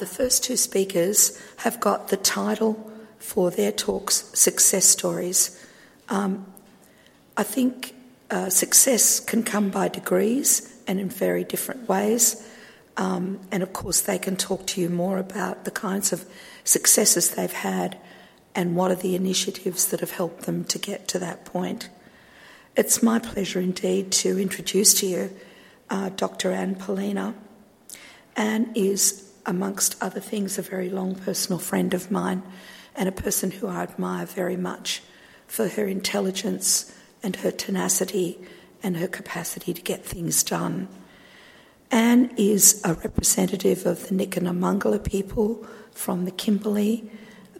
The first two speakers have got the title for their talks Success Stories. Um, I think uh, success can come by degrees and in very different ways. Um, and of course, they can talk to you more about the kinds of successes they've had and what are the initiatives that have helped them to get to that point. It's my pleasure indeed to introduce to you uh, Dr. Anne Poelina. Anne is amongst other things, a very long personal friend of mine and a person who I admire very much for her intelligence and her tenacity and her capacity to get things done. Anne is a representative of the Nyikina Mangala people from the Kimberley.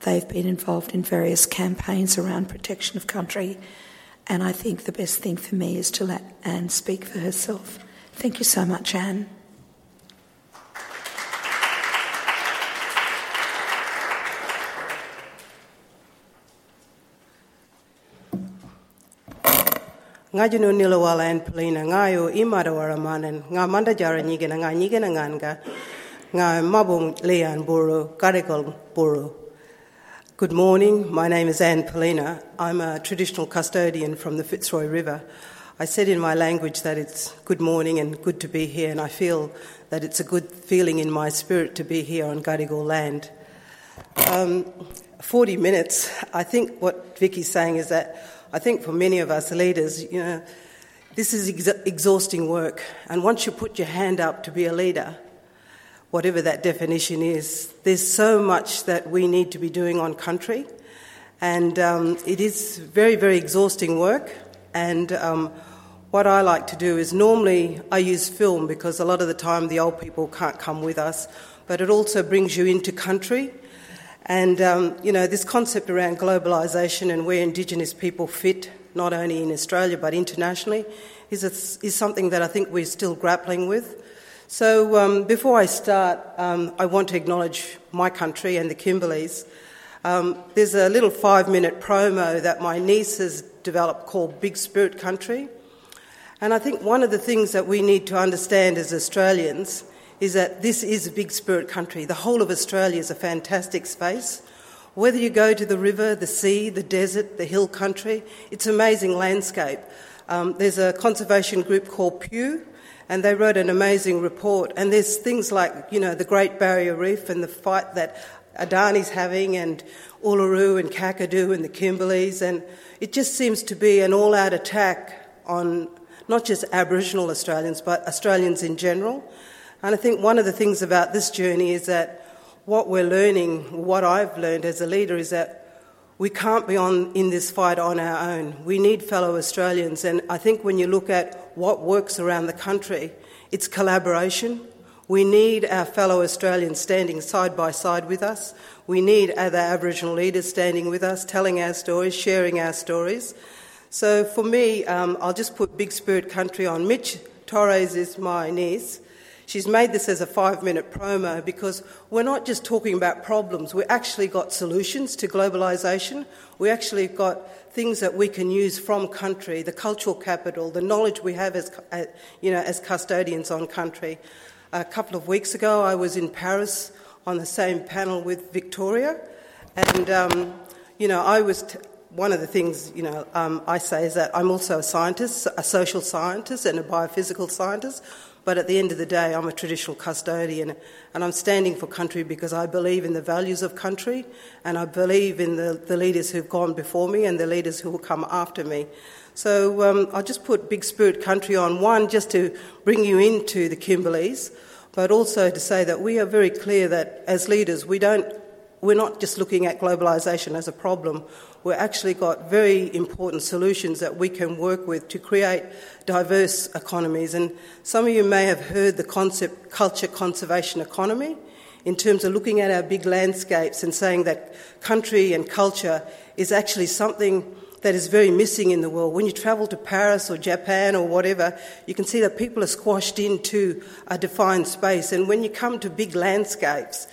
They've been involved in various campaigns around protection of country, and I think the best thing for me is to let Anne speak for herself. Thank you so much, Anne. En plina nga yo imada wara nga manda jara nyige nga nyige na nga lean buru buru Good morning. My name is Anne Poelina. I'm a traditional custodian from the Fitzroy River. I said in my language that it's good morning and good to be here, and I feel that it's a good feeling in my spirit to be here on Gadigal land. Um, 40 minutes. I think what Vicky's saying is that I think for many of us leaders, you know, this is ex- exhausting work. And once you put your hand up to be a leader, whatever that definition is, there's so much that we need to be doing on country. And um, it is very, very exhausting work. And um, what I like to do is normally I use film because a lot of the time the old people can't come with us, but it also brings you into country and, um, you know, this concept around globalisation and where Indigenous people fit, not only in Australia but internationally, is, a, is something that I think we're still grappling with. So, um, before I start, um, I want to acknowledge my country and the Kimberleys. Um, there's a little five minute promo that my niece has developed called Big Spirit Country. And I think one of the things that we need to understand as Australians is that this is a big spirit country. The whole of Australia is a fantastic space. Whether you go to the river, the sea, the desert, the hill country, it's an amazing landscape. Um, there's a conservation group called Pew, and they wrote an amazing report. And there's things like, you know, the Great Barrier Reef and the fight that Adani's having, and Uluru and Kakadu and the Kimberleys, and it just seems to be an all out attack on not just Aboriginal Australians, but Australians in general. And I think one of the things about this journey is that what we're learning, what I've learned as a leader, is that we can't be on in this fight on our own. We need fellow Australians. And I think when you look at what works around the country, it's collaboration. We need our fellow Australians standing side by side with us. We need other Aboriginal leaders standing with us, telling our stories, sharing our stories. So for me, um, I'll just put Big Spirit Country on. Mitch Torres is my niece. She's made this as a five minute promo because we're not just talking about problems, we actually got solutions to globalisation. We actually got things that we can use from country, the cultural capital, the knowledge we have as, uh, you know, as custodians on country. A couple of weeks ago, I was in Paris on the same panel with Victoria, and um, you know, I was. T- one of the things you know um, I say is that I'm also a scientist, a social scientist, and a biophysical scientist. But at the end of the day, I'm a traditional custodian and I'm standing for country because I believe in the values of country and I believe in the, the leaders who've gone before me and the leaders who will come after me. So um, I'll just put Big Spirit Country on one just to bring you into the Kimberleys, but also to say that we are very clear that as leaders, we don't, we're not just looking at globalisation as a problem we've actually got very important solutions that we can work with to create diverse economies. And some of you may have heard the concept culture conservation economy in terms of looking at our big landscapes and saying that country and culture is actually something that is very missing in the world. When you travel to Paris or Japan or whatever, you can see that people are squashed into a defined space. And when you come to big landscapes,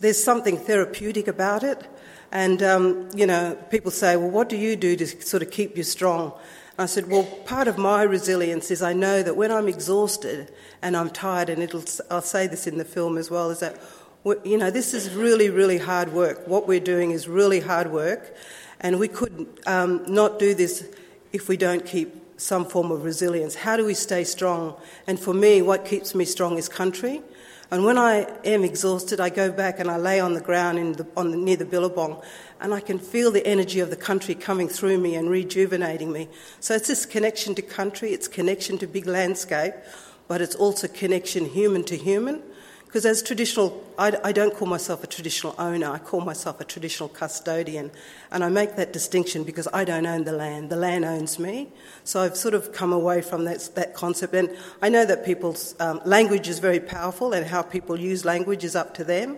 there's something therapeutic about it. And, um, you know, people say, well, what do you do to sort of keep you strong? And I said, well, part of my resilience is I know that when I'm exhausted and I'm tired, and it'll, I'll say this in the film as well, is that you know, this is really, really hard work. What we're doing is really hard work, and we could um, not do this if we don't keep some form of resilience. How do we stay strong? And for me, what keeps me strong is country. And when I am exhausted, I go back and I lay on the ground the, on the, near the billabong, and I can feel the energy of the country coming through me and rejuvenating me. So it's this connection to country, it's connection to big landscape, but it's also connection human to human. Because as traditional, I, I, don't call myself a traditional owner, I call myself a traditional custodian. And I make that distinction because I don't own the land, the land owns me. So I've sort of come away from that, that concept. And I know that people's um, language is very powerful and how people use language is up to them.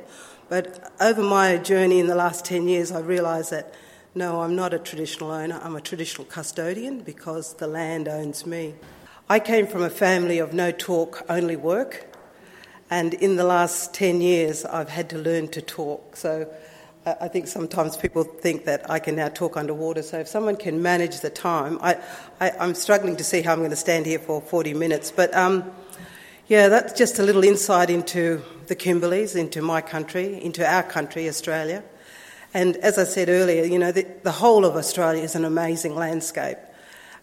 But over my journey in the last 10 years, I realised that no, I'm not a traditional owner, I'm a traditional custodian because the land owns me. I came from a family of no talk, only work. And in the last 10 years, I've had to learn to talk. So uh, I think sometimes people think that I can now talk underwater. So if someone can manage the time, I, am struggling to see how I'm going to stand here for 40 minutes. But um, yeah, that's just a little insight into the Kimberleys, into my country, into our country, Australia. And as I said earlier, you know, the, the whole of Australia is an amazing landscape.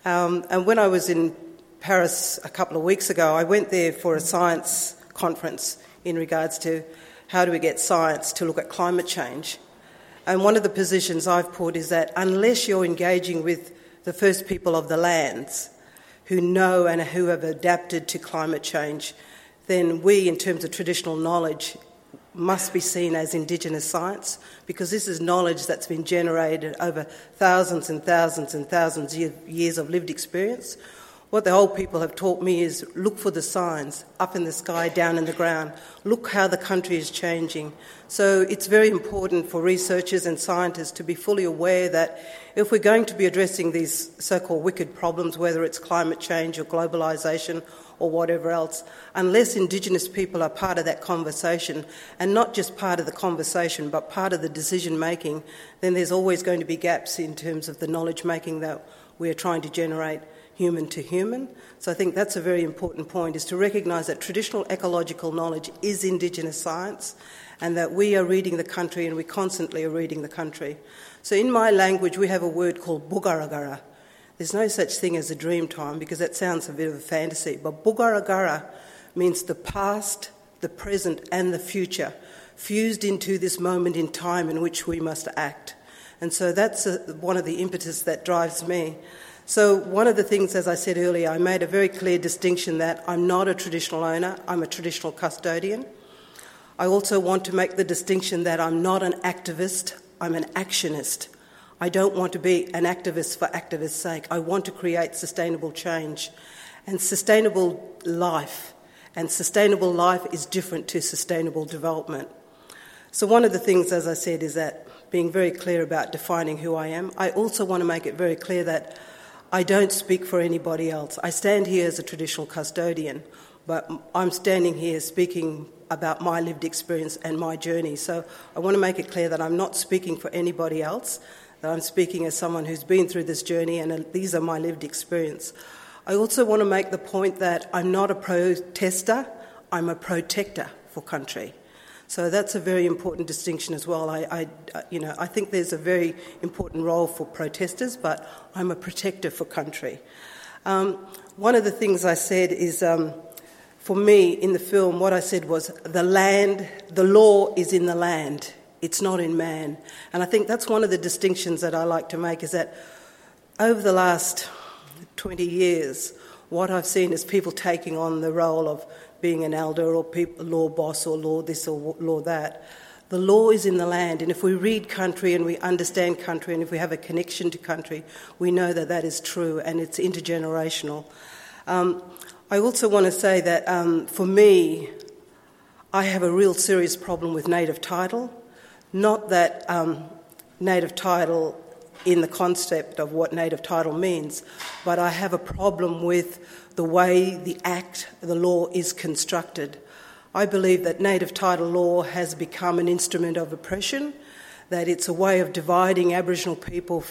Um, and when I was in Paris a couple of weeks ago, I went there for a science conference in regards to how do we get science to look at climate change. And one of the positions I've put is that unless you're engaging with the first people of the lands who know and who have adapted to climate change, then we, in terms of traditional knowledge, must be seen as Indigenous science because this is knowledge that's been generated over thousands and thousands and thousands of years of lived experience. What the old people have taught me is look for the signs up in the sky, down in the ground. Look how the country is changing. So it's very important for researchers and scientists to be fully aware that if we're going to be addressing these so called wicked problems, whether it's climate change or globalisation or whatever else, unless Indigenous people are part of that conversation, and not just part of the conversation, but part of the decision making, then there's always going to be gaps in terms of the knowledge making that we're trying to generate human to human. So I think that's a very important point is to recognise that traditional ecological knowledge is Indigenous science and that we are reading the country and we constantly are reading the country. So in my language we have a word called bugaragara. There's no such thing as a dream time because that sounds a bit of a fantasy, but bugaragara means the past, the present and the future fused into this moment in time in which we must act. And so that's a, one of the impetus that drives me. So, one of the things, as I said earlier, I made a very clear distinction that I'm not a traditional owner, I'm a traditional custodian. I also want to make the distinction that I'm not an activist, I'm an actionist. I don't want to be an activist for activist's sake. I want to create sustainable change and sustainable life. And sustainable life is different to sustainable development. So, one of the things, as I said, is that being very clear about defining who I am. I also want to make it very clear that I don't speak for anybody else. I stand here as a traditional custodian, but I'm standing here speaking about my lived experience and my journey. So I want to make it clear that I'm not speaking for anybody else, that I'm speaking as someone who's been through this journey and uh, these are my lived experience. I also want to make the point that I'm not a protester, I'm a protector for country. So that's a very important distinction as well. I, I, you know, I think there's a very important role for protesters, but I'm a protector for country. Um, one of the things I said is, um, for me in the film, what I said was the land, the law is in the land, it's not in man. And I think that's one of the distinctions that I like to make is that over the last 20 years, what I've seen is people taking on the role of being an elder or law boss or law this or law that. The law is in the land, and if we read country and we understand country and if we have a connection to country, we know that that is true and it's intergenerational. Um, I also want to say that um, for me, I have a real serious problem with native title. Not that um, native title in the concept of what native title means, but I have a problem with the way the Act, the law, is constructed. I believe that native title law has become an instrument of oppression, that it's a way of dividing Aboriginal people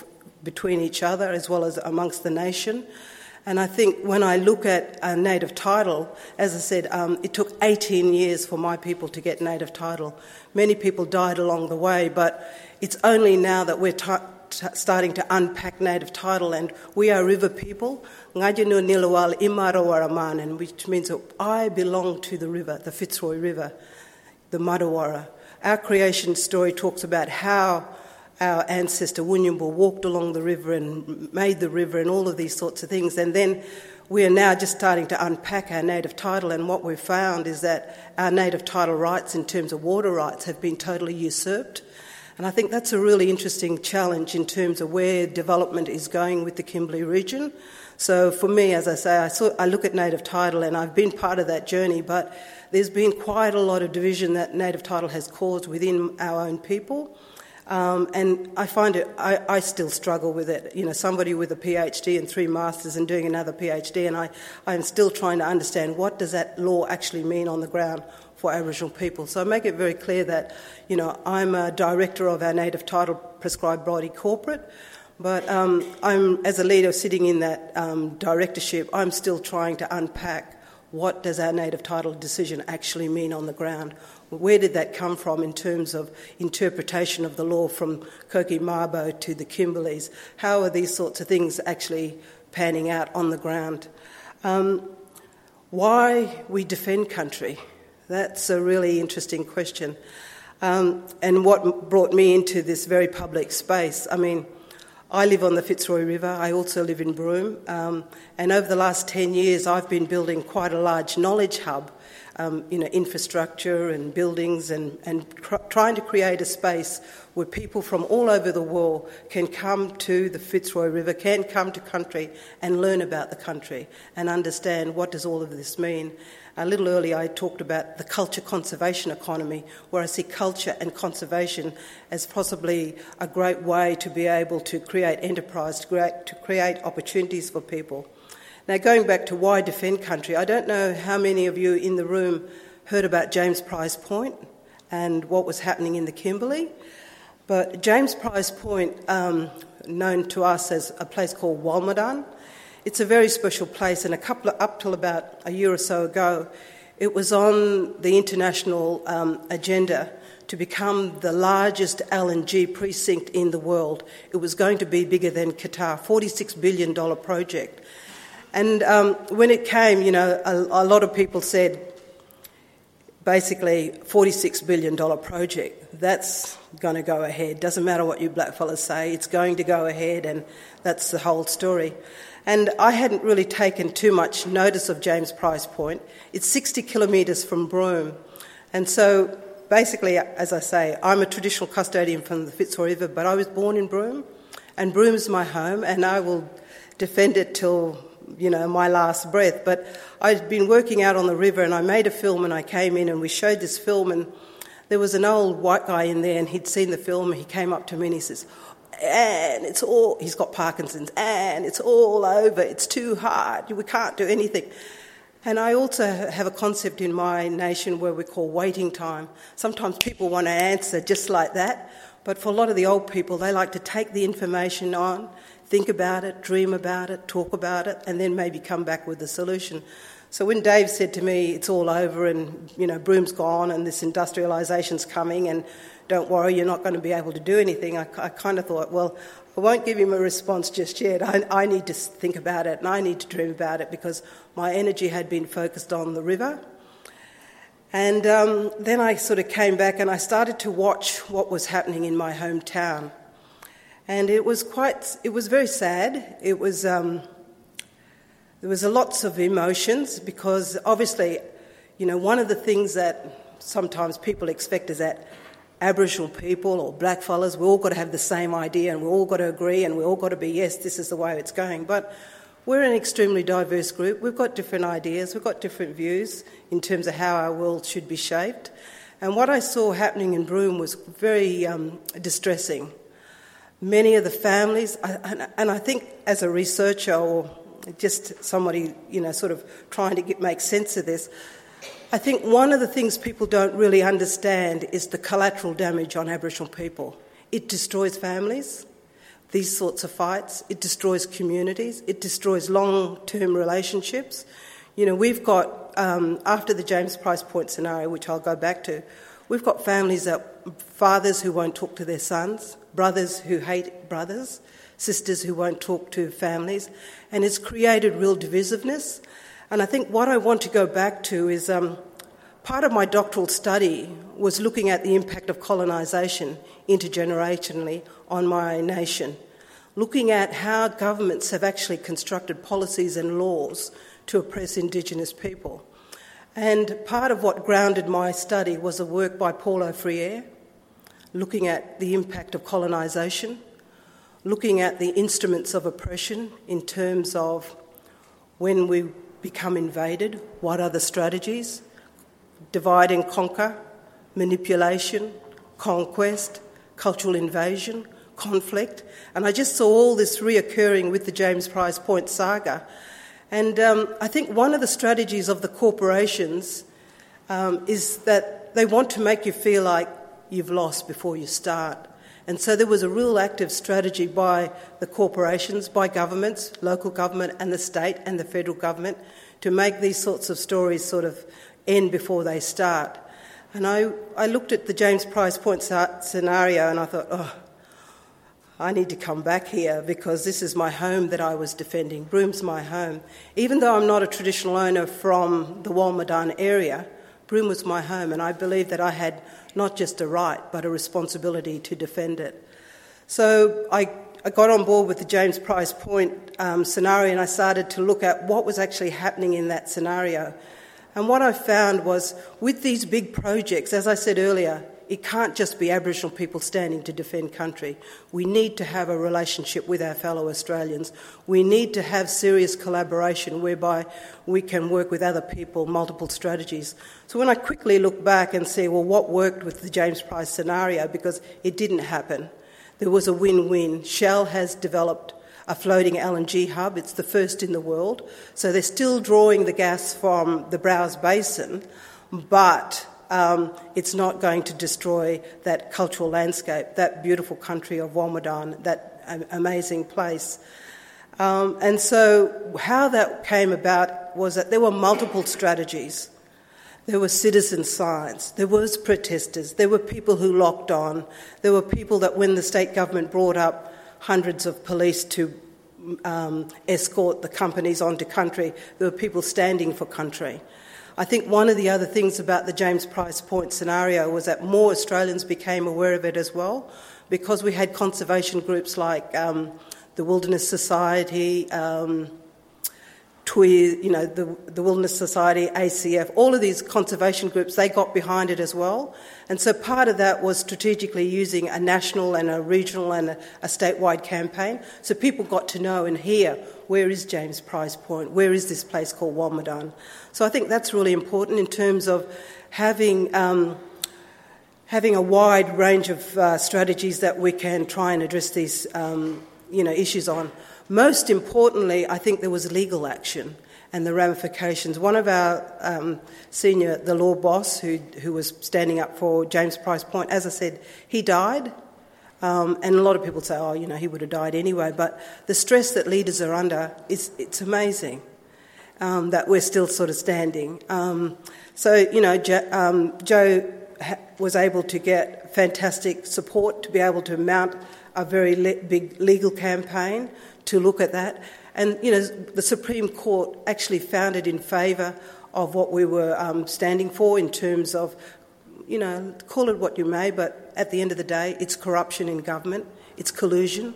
between each other as well as amongst the nation, And I think when I look at a native title, as I said, um, it took 18 years for my people to get native title. Many people died along the way, but it's only now that we're t- starting to unpack native title, and we are river people. Ngajinu Nilawal Imarawara which means I belong to the river, the Fitzroy River, the Madawara. Our creation story talks about how our ancestor Wunyumbu walked along the river and made the river and all of these sorts of things. And then we are now just starting to unpack our native title, and what we've found is that our native title rights, in terms of water rights, have been totally usurped. And I think that's a really interesting challenge in terms of where development is going with the Kimberley region. So for me, as I say, I, saw, I look at native title and I've been part of that journey, but there's been quite a lot of division that native title has caused within our own people. Um, and I find it, I, I, still struggle with it. You know, somebody with a PhD and three masters and doing another PhD, and I, I'm still trying to understand what does that law actually mean on the ground for Aboriginal people. So I make it very clear that, you know, I'm a director of our native title prescribed body corporate, but um, I'm, as a leader sitting in that um, directorship, I'm still trying to unpack what does our native title decision actually mean on the ground where did that come from in terms of interpretation of the law from Koiki Mabo to the Kimberleys? How are these sorts of things actually panning out on the ground? Um, why we defend country? That's a really interesting question. Um, and what brought me into this very public space? I mean, I live on the Fitzroy River. I also live in Broome. Um, and over the last 10 years, I've been building quite a large knowledge hub um, you know, infrastructure and buildings and, and cr- trying to create a space where people from all over the world can come to the Fitzroy River, can come to country and learn about the country and understand what does all of this mean. A little earlier, I talked about the culture conservation economy, where I see culture and conservation as possibly a great way to be able to create enterprise, to create, to create opportunities for people. Now, going back to why defend country, I don't know how many of you in the room heard about James Price Point and what was happening in the Kimberley, but James Price Point, um, known to us as a place called Walmadan, it's a very special place, and a couple of, up till about a year or so ago, it was on the international um, agenda to become the largest LNG precinct in the world. It was going to be bigger than Qatar, $46 billion project. And um, when it came, you know, a, a lot of people said, basically, $46 billion project, that's going to go ahead. Doesn't matter what you blackfellas say, it's going to go ahead, and that's the whole story. And I hadn't really taken too much notice of James Price Point. It's 60 kilometres from Broome. And so basically, as I say, I'm a traditional custodian from the Fitzroy River, but I was born in Broome, and Broome's my home, and I will defend it till you know, my last breath. But I'd been working out on the river and I made a film and I came in and we showed this film and there was an old white guy in there and he'd seen the film and he came up to me and he says, and it's all, he's got Parkinson's, and it's all over, it's too hard, we can't do anything. And I also have a concept in my nation where we call waiting time. Sometimes people want to answer just like that, but for a lot of the old people, they like to take the information on think about it, dream about it, talk about it, and then maybe come back with a solution. So when Dave said to me, it's all over and, you know, Broome's gone and this industrialisation's coming and don't worry, you're not going to be able to do anything, I, I kind of thought, well, I won't give him a response just yet. I, I need to think about it and I need to dream about it because my energy had been focused on the river. And um, then I sort of came back and I started to watch what was happening in my hometown. And it was quite, it was very sad. It was, um, there was a lots of emotions because obviously, you know, one of the things that sometimes people expect is that Aboriginal people or blackfellas, we all got to have the same idea and we all got to agree and we all got to be, yes, this is the way it's going. But we're an extremely diverse group. We've got different ideas, we've got different views in terms of how our world should be shaped. And what I saw happening in Broome was very um, distressing many of the families, and I think as a researcher or just somebody, you know, sort of trying to get, make sense of this, I think one of the things people don't really understand is the collateral damage on Aboriginal people. It destroys families. these sorts of fights. It destroys communities. It destroys long term relationships. You know, we've got, um, after the James Price Point scenario, which I'll go back to, we've got families that, fathers who won't talk to their sons, brothers who hate brothers, sisters who won't talk to families, and it's created real divisiveness. And I think what I want to go back to is um, part of my doctoral study was looking at the impact of colonisation intergenerationally on my nation, looking at how governments have actually constructed policies and laws to oppress Indigenous people. And part of what grounded my study was a work by Paulo Freire, looking at the impact of colonisation, looking at the instruments of oppression in terms of when we become invaded, what are the strategies, divide and conquer, manipulation, conquest, cultural invasion, conflict. And I just saw all this reoccurring with the James Price Point saga. And um, I think one of the strategies of the corporations um, is that they want to make you feel like you've lost before you start. And so there was a real active strategy by the corporations, by governments, local government and the state and the federal government to make these sorts of stories sort of end before they start. And I, I looked at the James Price Point scenario and I thought, oh, I need to come back here because this is my home that I was defending. Broome's my home. Even though I'm not a traditional owner from the Walmadan area, Broome was my home, and I believe that I had not just a right but a responsibility to defend it. So I, I got on board with the James Price Point um, scenario and I started to look at what was actually happening in that scenario. And what I found was with these big projects, as I said earlier, it can't just be Aboriginal people standing to defend country. We need to have a relationship with our fellow Australians. We need to have serious collaboration whereby we can work with other people, multiple strategies. So when I quickly look back and see, well, what worked with the James Price scenario, because it didn't happen, there was a win win. Shell has developed a floating LNG hub. It's the first in the world. So they're still drawing the gas from the Browse Basin, but um, it's not going to destroy that cultural landscape, that beautiful country of Walmadan, that amazing place. Um, and so, how that came about was that there were multiple strategies. There was citizen science, there was protesters, there were people who locked on, there were people that, when the state government brought up hundreds of police to um, escort the companies onto country, there were people standing for country. I think one of the other things about the James Price Point scenario was that more Australians became aware of it as well, because we had conservation groups like um, the Wilderness Society, um, TWI, you know, the, the Wilderness Society, ACF, all of these conservation groups, they got behind it as well. And so part of that was strategically using a national and a regional and a, a statewide campaign. So people got to know and hear where is James Price Point, where is this place called Walmadan. So I think that's really important in terms of having. Um, having a wide range of uh, strategies that we can try and address these um, you know, issues on. Most importantly, I think there was legal action and the ramifications. One of our um, senior, the law boss, who, who was standing up for James Price Point, as I said, he died. Um, and a lot of people say, oh, you know, he would have died anyway. But the stress that leaders are under, is, it's amazing um, that we're still sort of standing. Um, so, you know, um, Joe ha- was able to get fantastic support to be able to mount a very le- big legal campaign to look at that. And, you know, the Supreme Court actually found it in favour of what we were um, standing for in terms of, you know, call it what you may, but at the end of the day, it's corruption in government, it's collusion,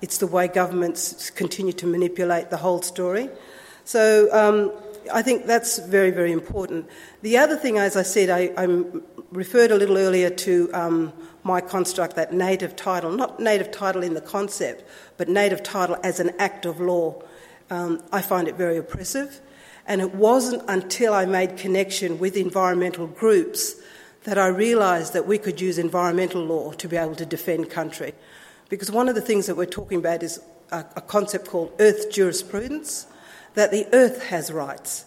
it's the way governments continue to manipulate the whole story. So um, I think that's very, very important. The other thing, as I said, I, I referred a little earlier to um, my construct that native title, not native title in the concept, but native title as an act of law. Um, I find it very oppressive. And it wasn't until I made connection with environmental groups that I realised that we could use environmental law to be able to defend country. Because one of the things that we're talking about is a, a concept called earth jurisprudence, that the earth has rights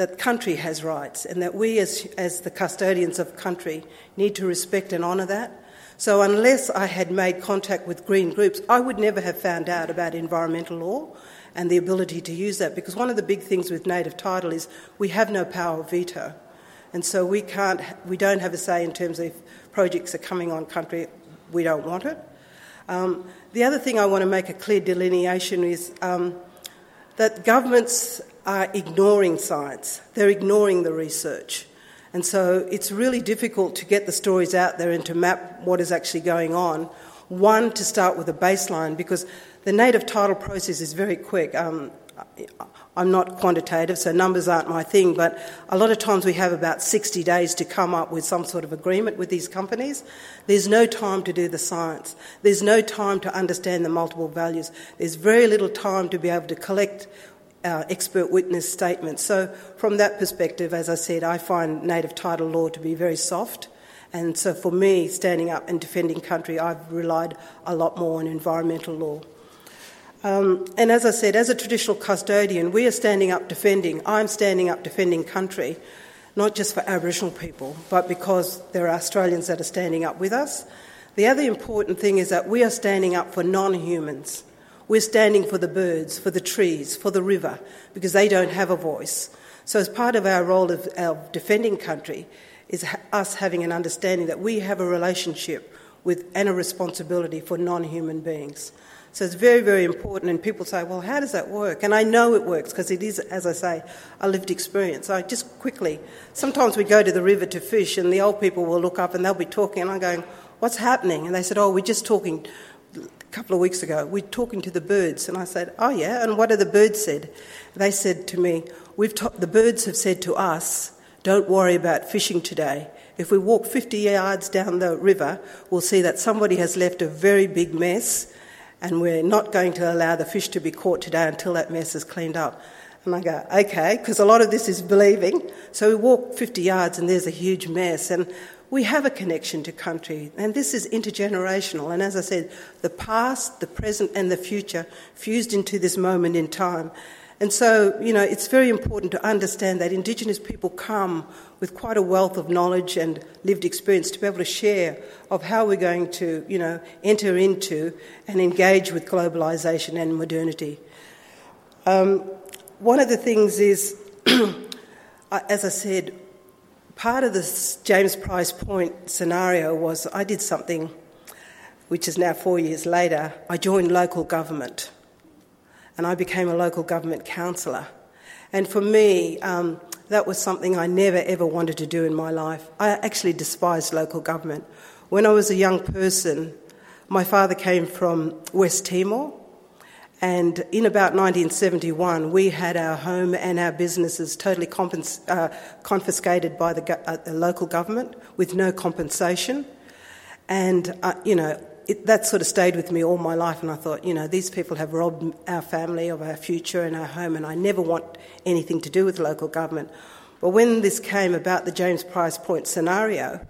that country has rights and that we, as, as the custodians of country, need to respect and honour that. So, unless I had made contact with green groups, I would never have found out about environmental law and the ability to use that because one of the big things with native title is we have no power of veto. And so we can't, we don't have a say in terms of if projects are coming on country, we don't want it. Um, the other thing I want to make a clear delineation is um, that governments are ignoring science, they're ignoring the research. And so it's really difficult to get the stories out there and to map what is actually going on. One, to start with a baseline, because the native title process is very quick. Um, I'm not quantitative, so numbers aren't my thing, but a lot of times we have about 60 days to come up with some sort of agreement with these companies. There's no time to do the science. There's no time to understand the multiple values. There's very little time to be able to collect uh, expert witness statements. So, from that perspective, as I said, I find native title law to be very soft. And so, for me, standing up and defending country, I've relied a lot more on environmental law. Um, and as I said, as a traditional custodian, we are standing up defending, I'm standing up defending country, not just for Aboriginal people, but because there are Australians that are standing up with us. The other important thing is that we are standing up for non humans. We're standing for the birds, for the trees, for the river, because they don't have a voice. So, as part of our role of, of defending country, is us having an understanding that we have a relationship with and a responsibility for non human beings. So it's very, very important. And people say, well, how does that work? And I know it works because it is, as I say, a lived experience. I just quickly, sometimes we go to the river to fish and the old people will look up and they'll be talking and I'm going, what's happening? And they said, oh, we're just talking a couple of weeks ago, we're talking to the birds. And I said, oh, yeah, and what have the birds said? They said to me, We've ta- the birds have said to us, don't worry about fishing today. If we walk 50 yards down the river, we'll see that somebody has left a very big mess and we're not going to allow the fish to be caught today until that mess is cleaned up. And I go, okay, because a lot of this is believing. So we walk 50 yards and there's a huge mess. And we have a connection to country. And this is intergenerational. And as I said, the past, the present, and the future fused into this moment in time. And so, you know, it's very important to understand that Indigenous people come with quite a wealth of knowledge and lived experience to be able to share of how we're going to, you know, enter into and engage with globalisation and modernity. Um, one of the things is, as I said, part of this James Price Point scenario was I did something which is now four years later. I joined local government and I became a local government councillor. And for me, um, that was something I never ever wanted to do in my life. I actually despised local government. When I was a young person, my father came from West Timor, and in about 1971, we had our home and our businesses totally compens- uh, confiscated by the, go- uh, the, local government with no compensation. And, uh, you know, it, that sort of stayed with me all my life, and I thought, you know, these people have robbed our family of our future and our home, and I never want anything to do with local government. But when this came about the James Price Point scenario,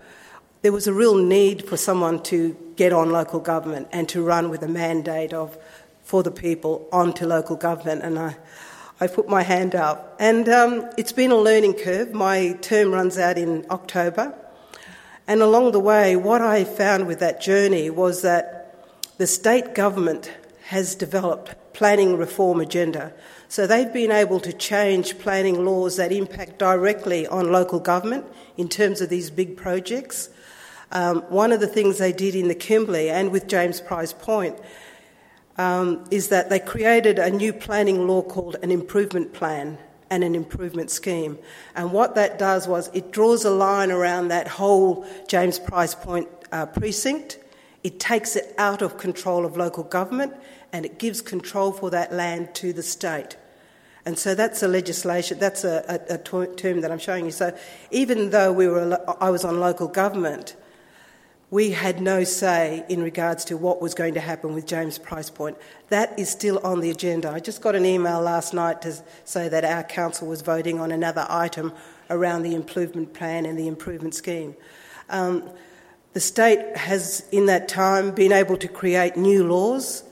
there was a real need for someone to get on local government and to run with a mandate of for the people onto local government, and I. I put my hand up, and um, it's been a learning curve. My term runs out in October, and along the way, what I found with that journey was that the state government has developed planning reform agenda. So they've been able to change planning laws that impact directly on local government in terms of these big projects. Um, one of the things they did in the Kimberley and with James Price Point um, is that they created a new planning law called an improvement plan and an improvement scheme. And what that does was it draws a line around that whole James Price Point uh, precinct. It takes it out of control of local government and it gives control for that land to the state. And so that's a legislation, that's a, a, a term that I'm showing you. So even though we were, I was on local government, we had no say in regards to what was going to happen with James Price Point. That is still on the agenda. I just got an email last night to say that our council was voting on another item around the improvement plan and the improvement scheme. Um, the state has, in that time, been able to create new laws.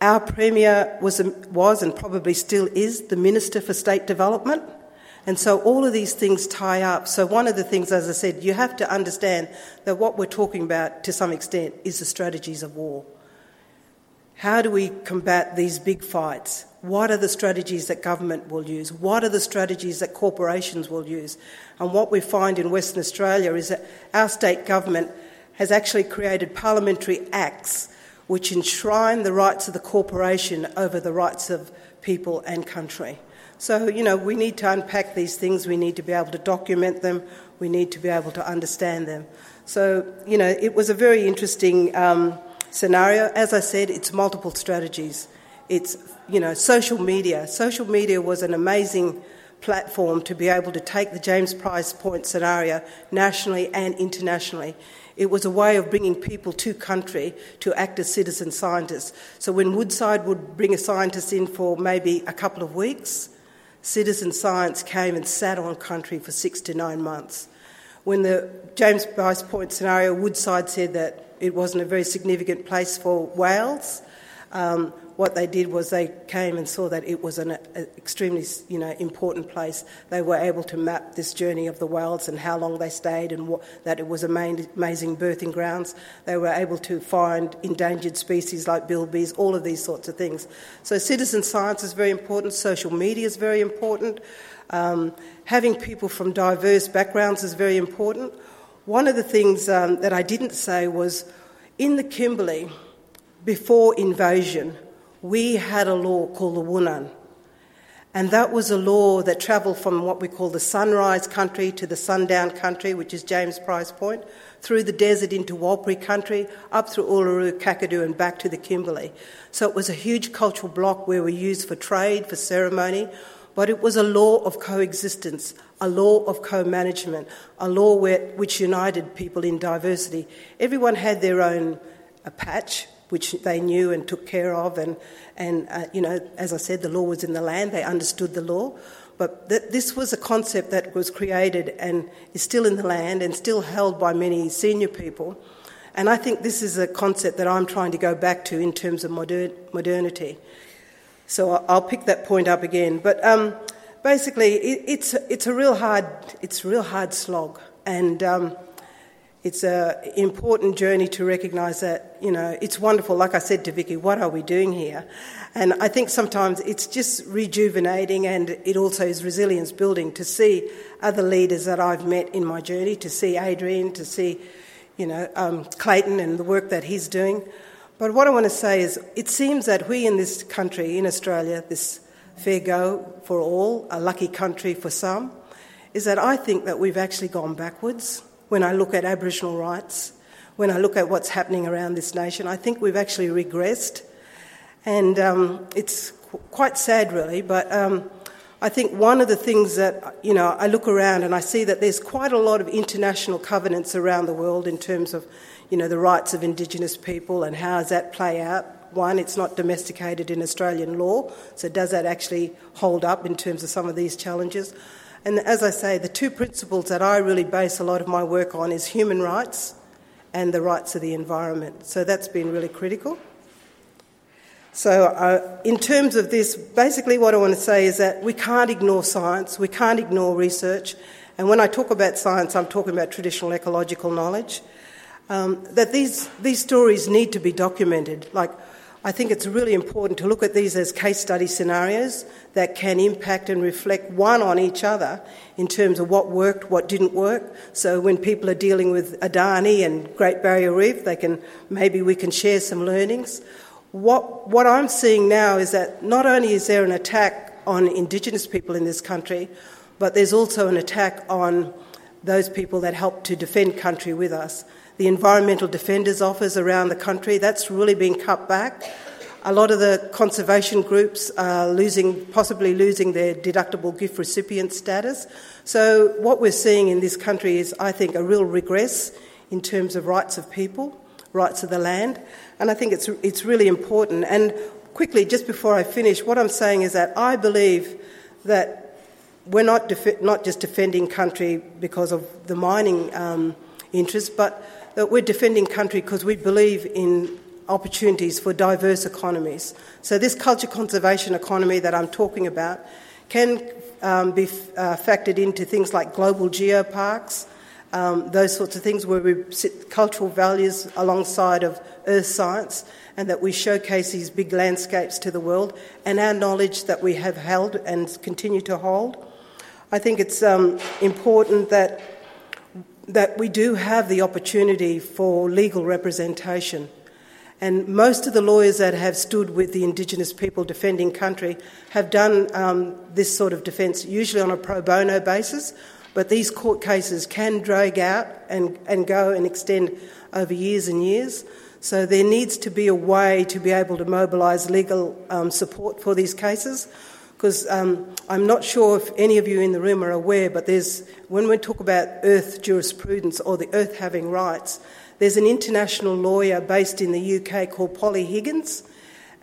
Our Premier was, was and probably still is the Minister for State Development. And so all of these things tie up. So one of the things, as I said, you have to understand that what we're talking about to some extent is the strategies of war. How do we combat these big fights? What are the strategies that government will use? What are the strategies that corporations will use? And what we find in Western Australia is that our state government has actually created parliamentary acts which enshrine the rights of the corporation over the rights of people and country. So, you know, we need to unpack these things, we need to be able to document them, we need to be able to understand them. So, you know, it was a very interesting um, scenario. As I said, it's multiple strategies. It's, you know, social media. Social media was an amazing platform to be able to take the James Price Point scenario nationally and internationally. It was a way of bringing people to country to act as citizen scientists. So when Woodside would bring a scientist in for maybe a couple of weeks, citizen science came and sat on country for six to nine months. When the James Price Point scenario, Woodside said that it wasn't a very significant place for whales. Um, what they did was they came and saw that it was an extremely you know, important place. They were able to map this journey of the whales and how long they stayed and what, that it was amazing birthing grounds. They were able to find endangered species like bilbies, all of these sorts of things. So citizen science is very important, social media is very important, um, having people from diverse backgrounds is very important. One of the things um, that I didn't say was in the Kimberley, before invasion, we had a law called the Wunan. And that was a law that travelled from what we call the sunrise country to the sundown country, which is James Price Point, through the desert into Warlpiri country, up through Uluru, Kakadu, and back to the Kimberley. So it was a huge cultural block where we used for trade, for ceremony, but it was a law of coexistence, a law of co management, a law where, which united people in diversity. Everyone had their own a patch, which they knew and took care of. And, and uh, you know, as I said, the law was in the land, they understood the law. But th- this was a concept that was created and is still in the land and still held by many senior people. And I think this is a concept that I'm trying to go back to in terms of modern, modernity. So I'll pick that point up again. But um, basically, it, it's, it's a real hard, it's a real hard slog. And um, it's an important journey to recognise that, you know, it's wonderful. Like I said to Vicky, what are we doing here? And I think sometimes it's just rejuvenating and it also is resilience building to see other leaders that I've met in my journey, to see Adrian, to see, you know, um, Clayton and the work that he's doing. But what I want to say is it seems that we in this country, in Australia, this fair go for all, a lucky country for some, is that I think that we've actually gone backwards when I look at Aboriginal rights, when I look at what's happening around this nation. I think we've actually regressed. And um, it's qu- quite sad, really, but um, I think one of the things that, you know, I look around and I see that there's quite a lot of international covenants around the world in terms of, you know, the rights of Indigenous people and how does that play out. One, it's not domesticated in Australian law, so does that actually hold up in terms of some of these challenges? And as I say, the two principles that I really base a lot of my work on is human rights and the rights of the environment. So that's been really critical. So, uh, in terms of this, basically what I want to say is that we can't ignore science, we can't ignore research. And when I talk about science, I'm talking about traditional ecological knowledge. Um, that these, these stories need to be documented. Like, I think it's really important to look at these as case study scenarios that can impact and reflect one on each other in terms of what worked, what didn't work. So when people are dealing with Adani and Great Barrier Reef, they can maybe we can share some learnings. What what I'm seeing now is that not only is there an attack on Indigenous people in this country, but there's also an attack on those people that help to defend country with us the Environmental Defenders Office around the country. That's really been cut back. A lot of the conservation groups are losing, possibly losing their deductible gift recipient status. So, what we're seeing in this country is, I think, a real regress in terms of rights of people, rights of the land, and I think it's, it's really important. And quickly, just before I finish, what I'm saying is that I believe that we're not, def- not just defending country because of the mining um, interests, but that we're defending country because we believe in opportunities for diverse economies. So, this culture conservation economy that I'm talking about can um, be uh, factored into things like global geoparks, um, those sorts of things where we sit cultural values alongside of earth science and that we showcase these big landscapes to the world and our knowledge that we have held and continue to hold. I think it's um, important that, that we do have the opportunity for legal representation. And most of the lawyers that have stood with the Indigenous people defending country have done um, this sort of defence, usually on a pro bono basis. But these court cases can drag out and, and go and extend over years and years. So there needs to be a way to be able to mobilise legal um, support for these cases. Because um, I'm not sure if any of you in the room are aware, but there's when we talk about earth jurisprudence or the earth having rights, there's an international lawyer based in the UK called Polly Higgins,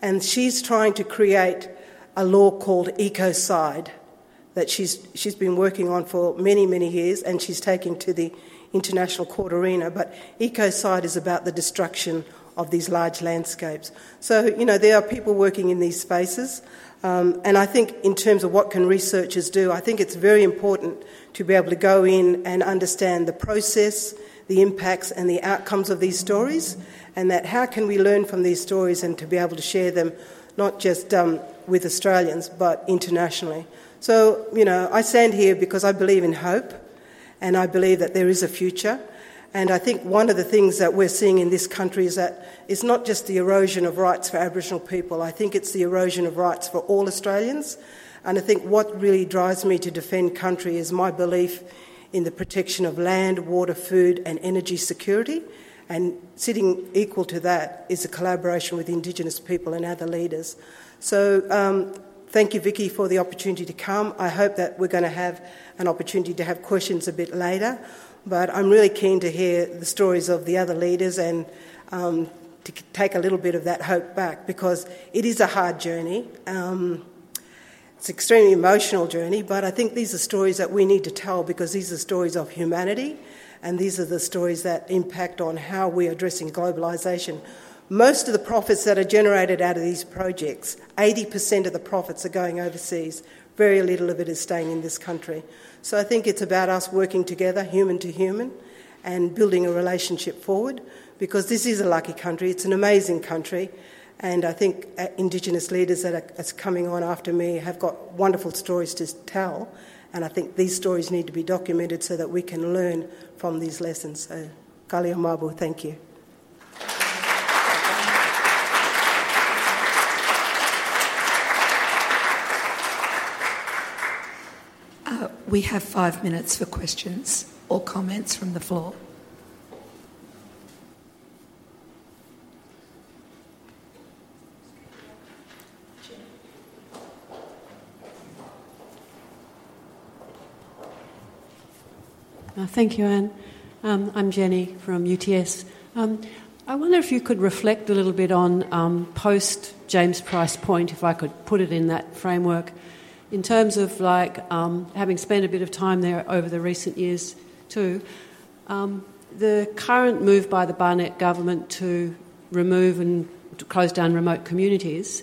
and she's trying to create a law called ecocide that she's, she's been working on for many, many years, and she's taking to the international court arena, but ecocide is about the destruction of these large landscapes. So, you know, there are people working in these spaces, um, and I think in terms of what can researchers do, I think it's very important to be able to go in and understand the process, the impacts, and the outcomes of these stories, and that how can we learn from these stories and to be able to share them not just um, with Australians but internationally. So, you know, I stand here because I believe in hope and I believe that there is a future. And I think one of the things that we're seeing in this country is that it's not just the erosion of rights for Aboriginal people, I think it's the erosion of rights for all Australians. And I think what really drives me to defend country is my belief in the protection of land, water, food, and energy security. And sitting equal to that is a collaboration with Indigenous people and other leaders. So um, thank you, Vicky, for the opportunity to come. I hope that we're going to have an opportunity to have questions a bit later. But I'm really keen to hear the stories of the other leaders and um, to take a little bit of that hope back because it is a hard journey. Um, it's an extremely emotional journey, but I think these are stories that we need to tell because these are stories of humanity and these are the stories that impact on how we're addressing globalisation. Most of the profits that are generated out of these projects, 80% of the profits are going overseas. Very little of it is staying in this country. So I think it's about us working together, human to human, and building a relationship forward because this is a lucky country. It's an amazing country. And I think uh, Indigenous leaders that are, coming on after me have got wonderful stories to tell. And I think these stories need to be documented so that we can learn from these lessons. So, Mabu, thank you. We have five minutes for questions or comments from the floor. Uh, thank you, Anne. Um, I'm Jenny from UTS. Um, I wonder if you could reflect a little bit on um, post James Price Point, if I could put it in that framework in terms of like um, having spent a bit of time there over the recent years too, um, the current move by the Barnett government to remove and close down remote communities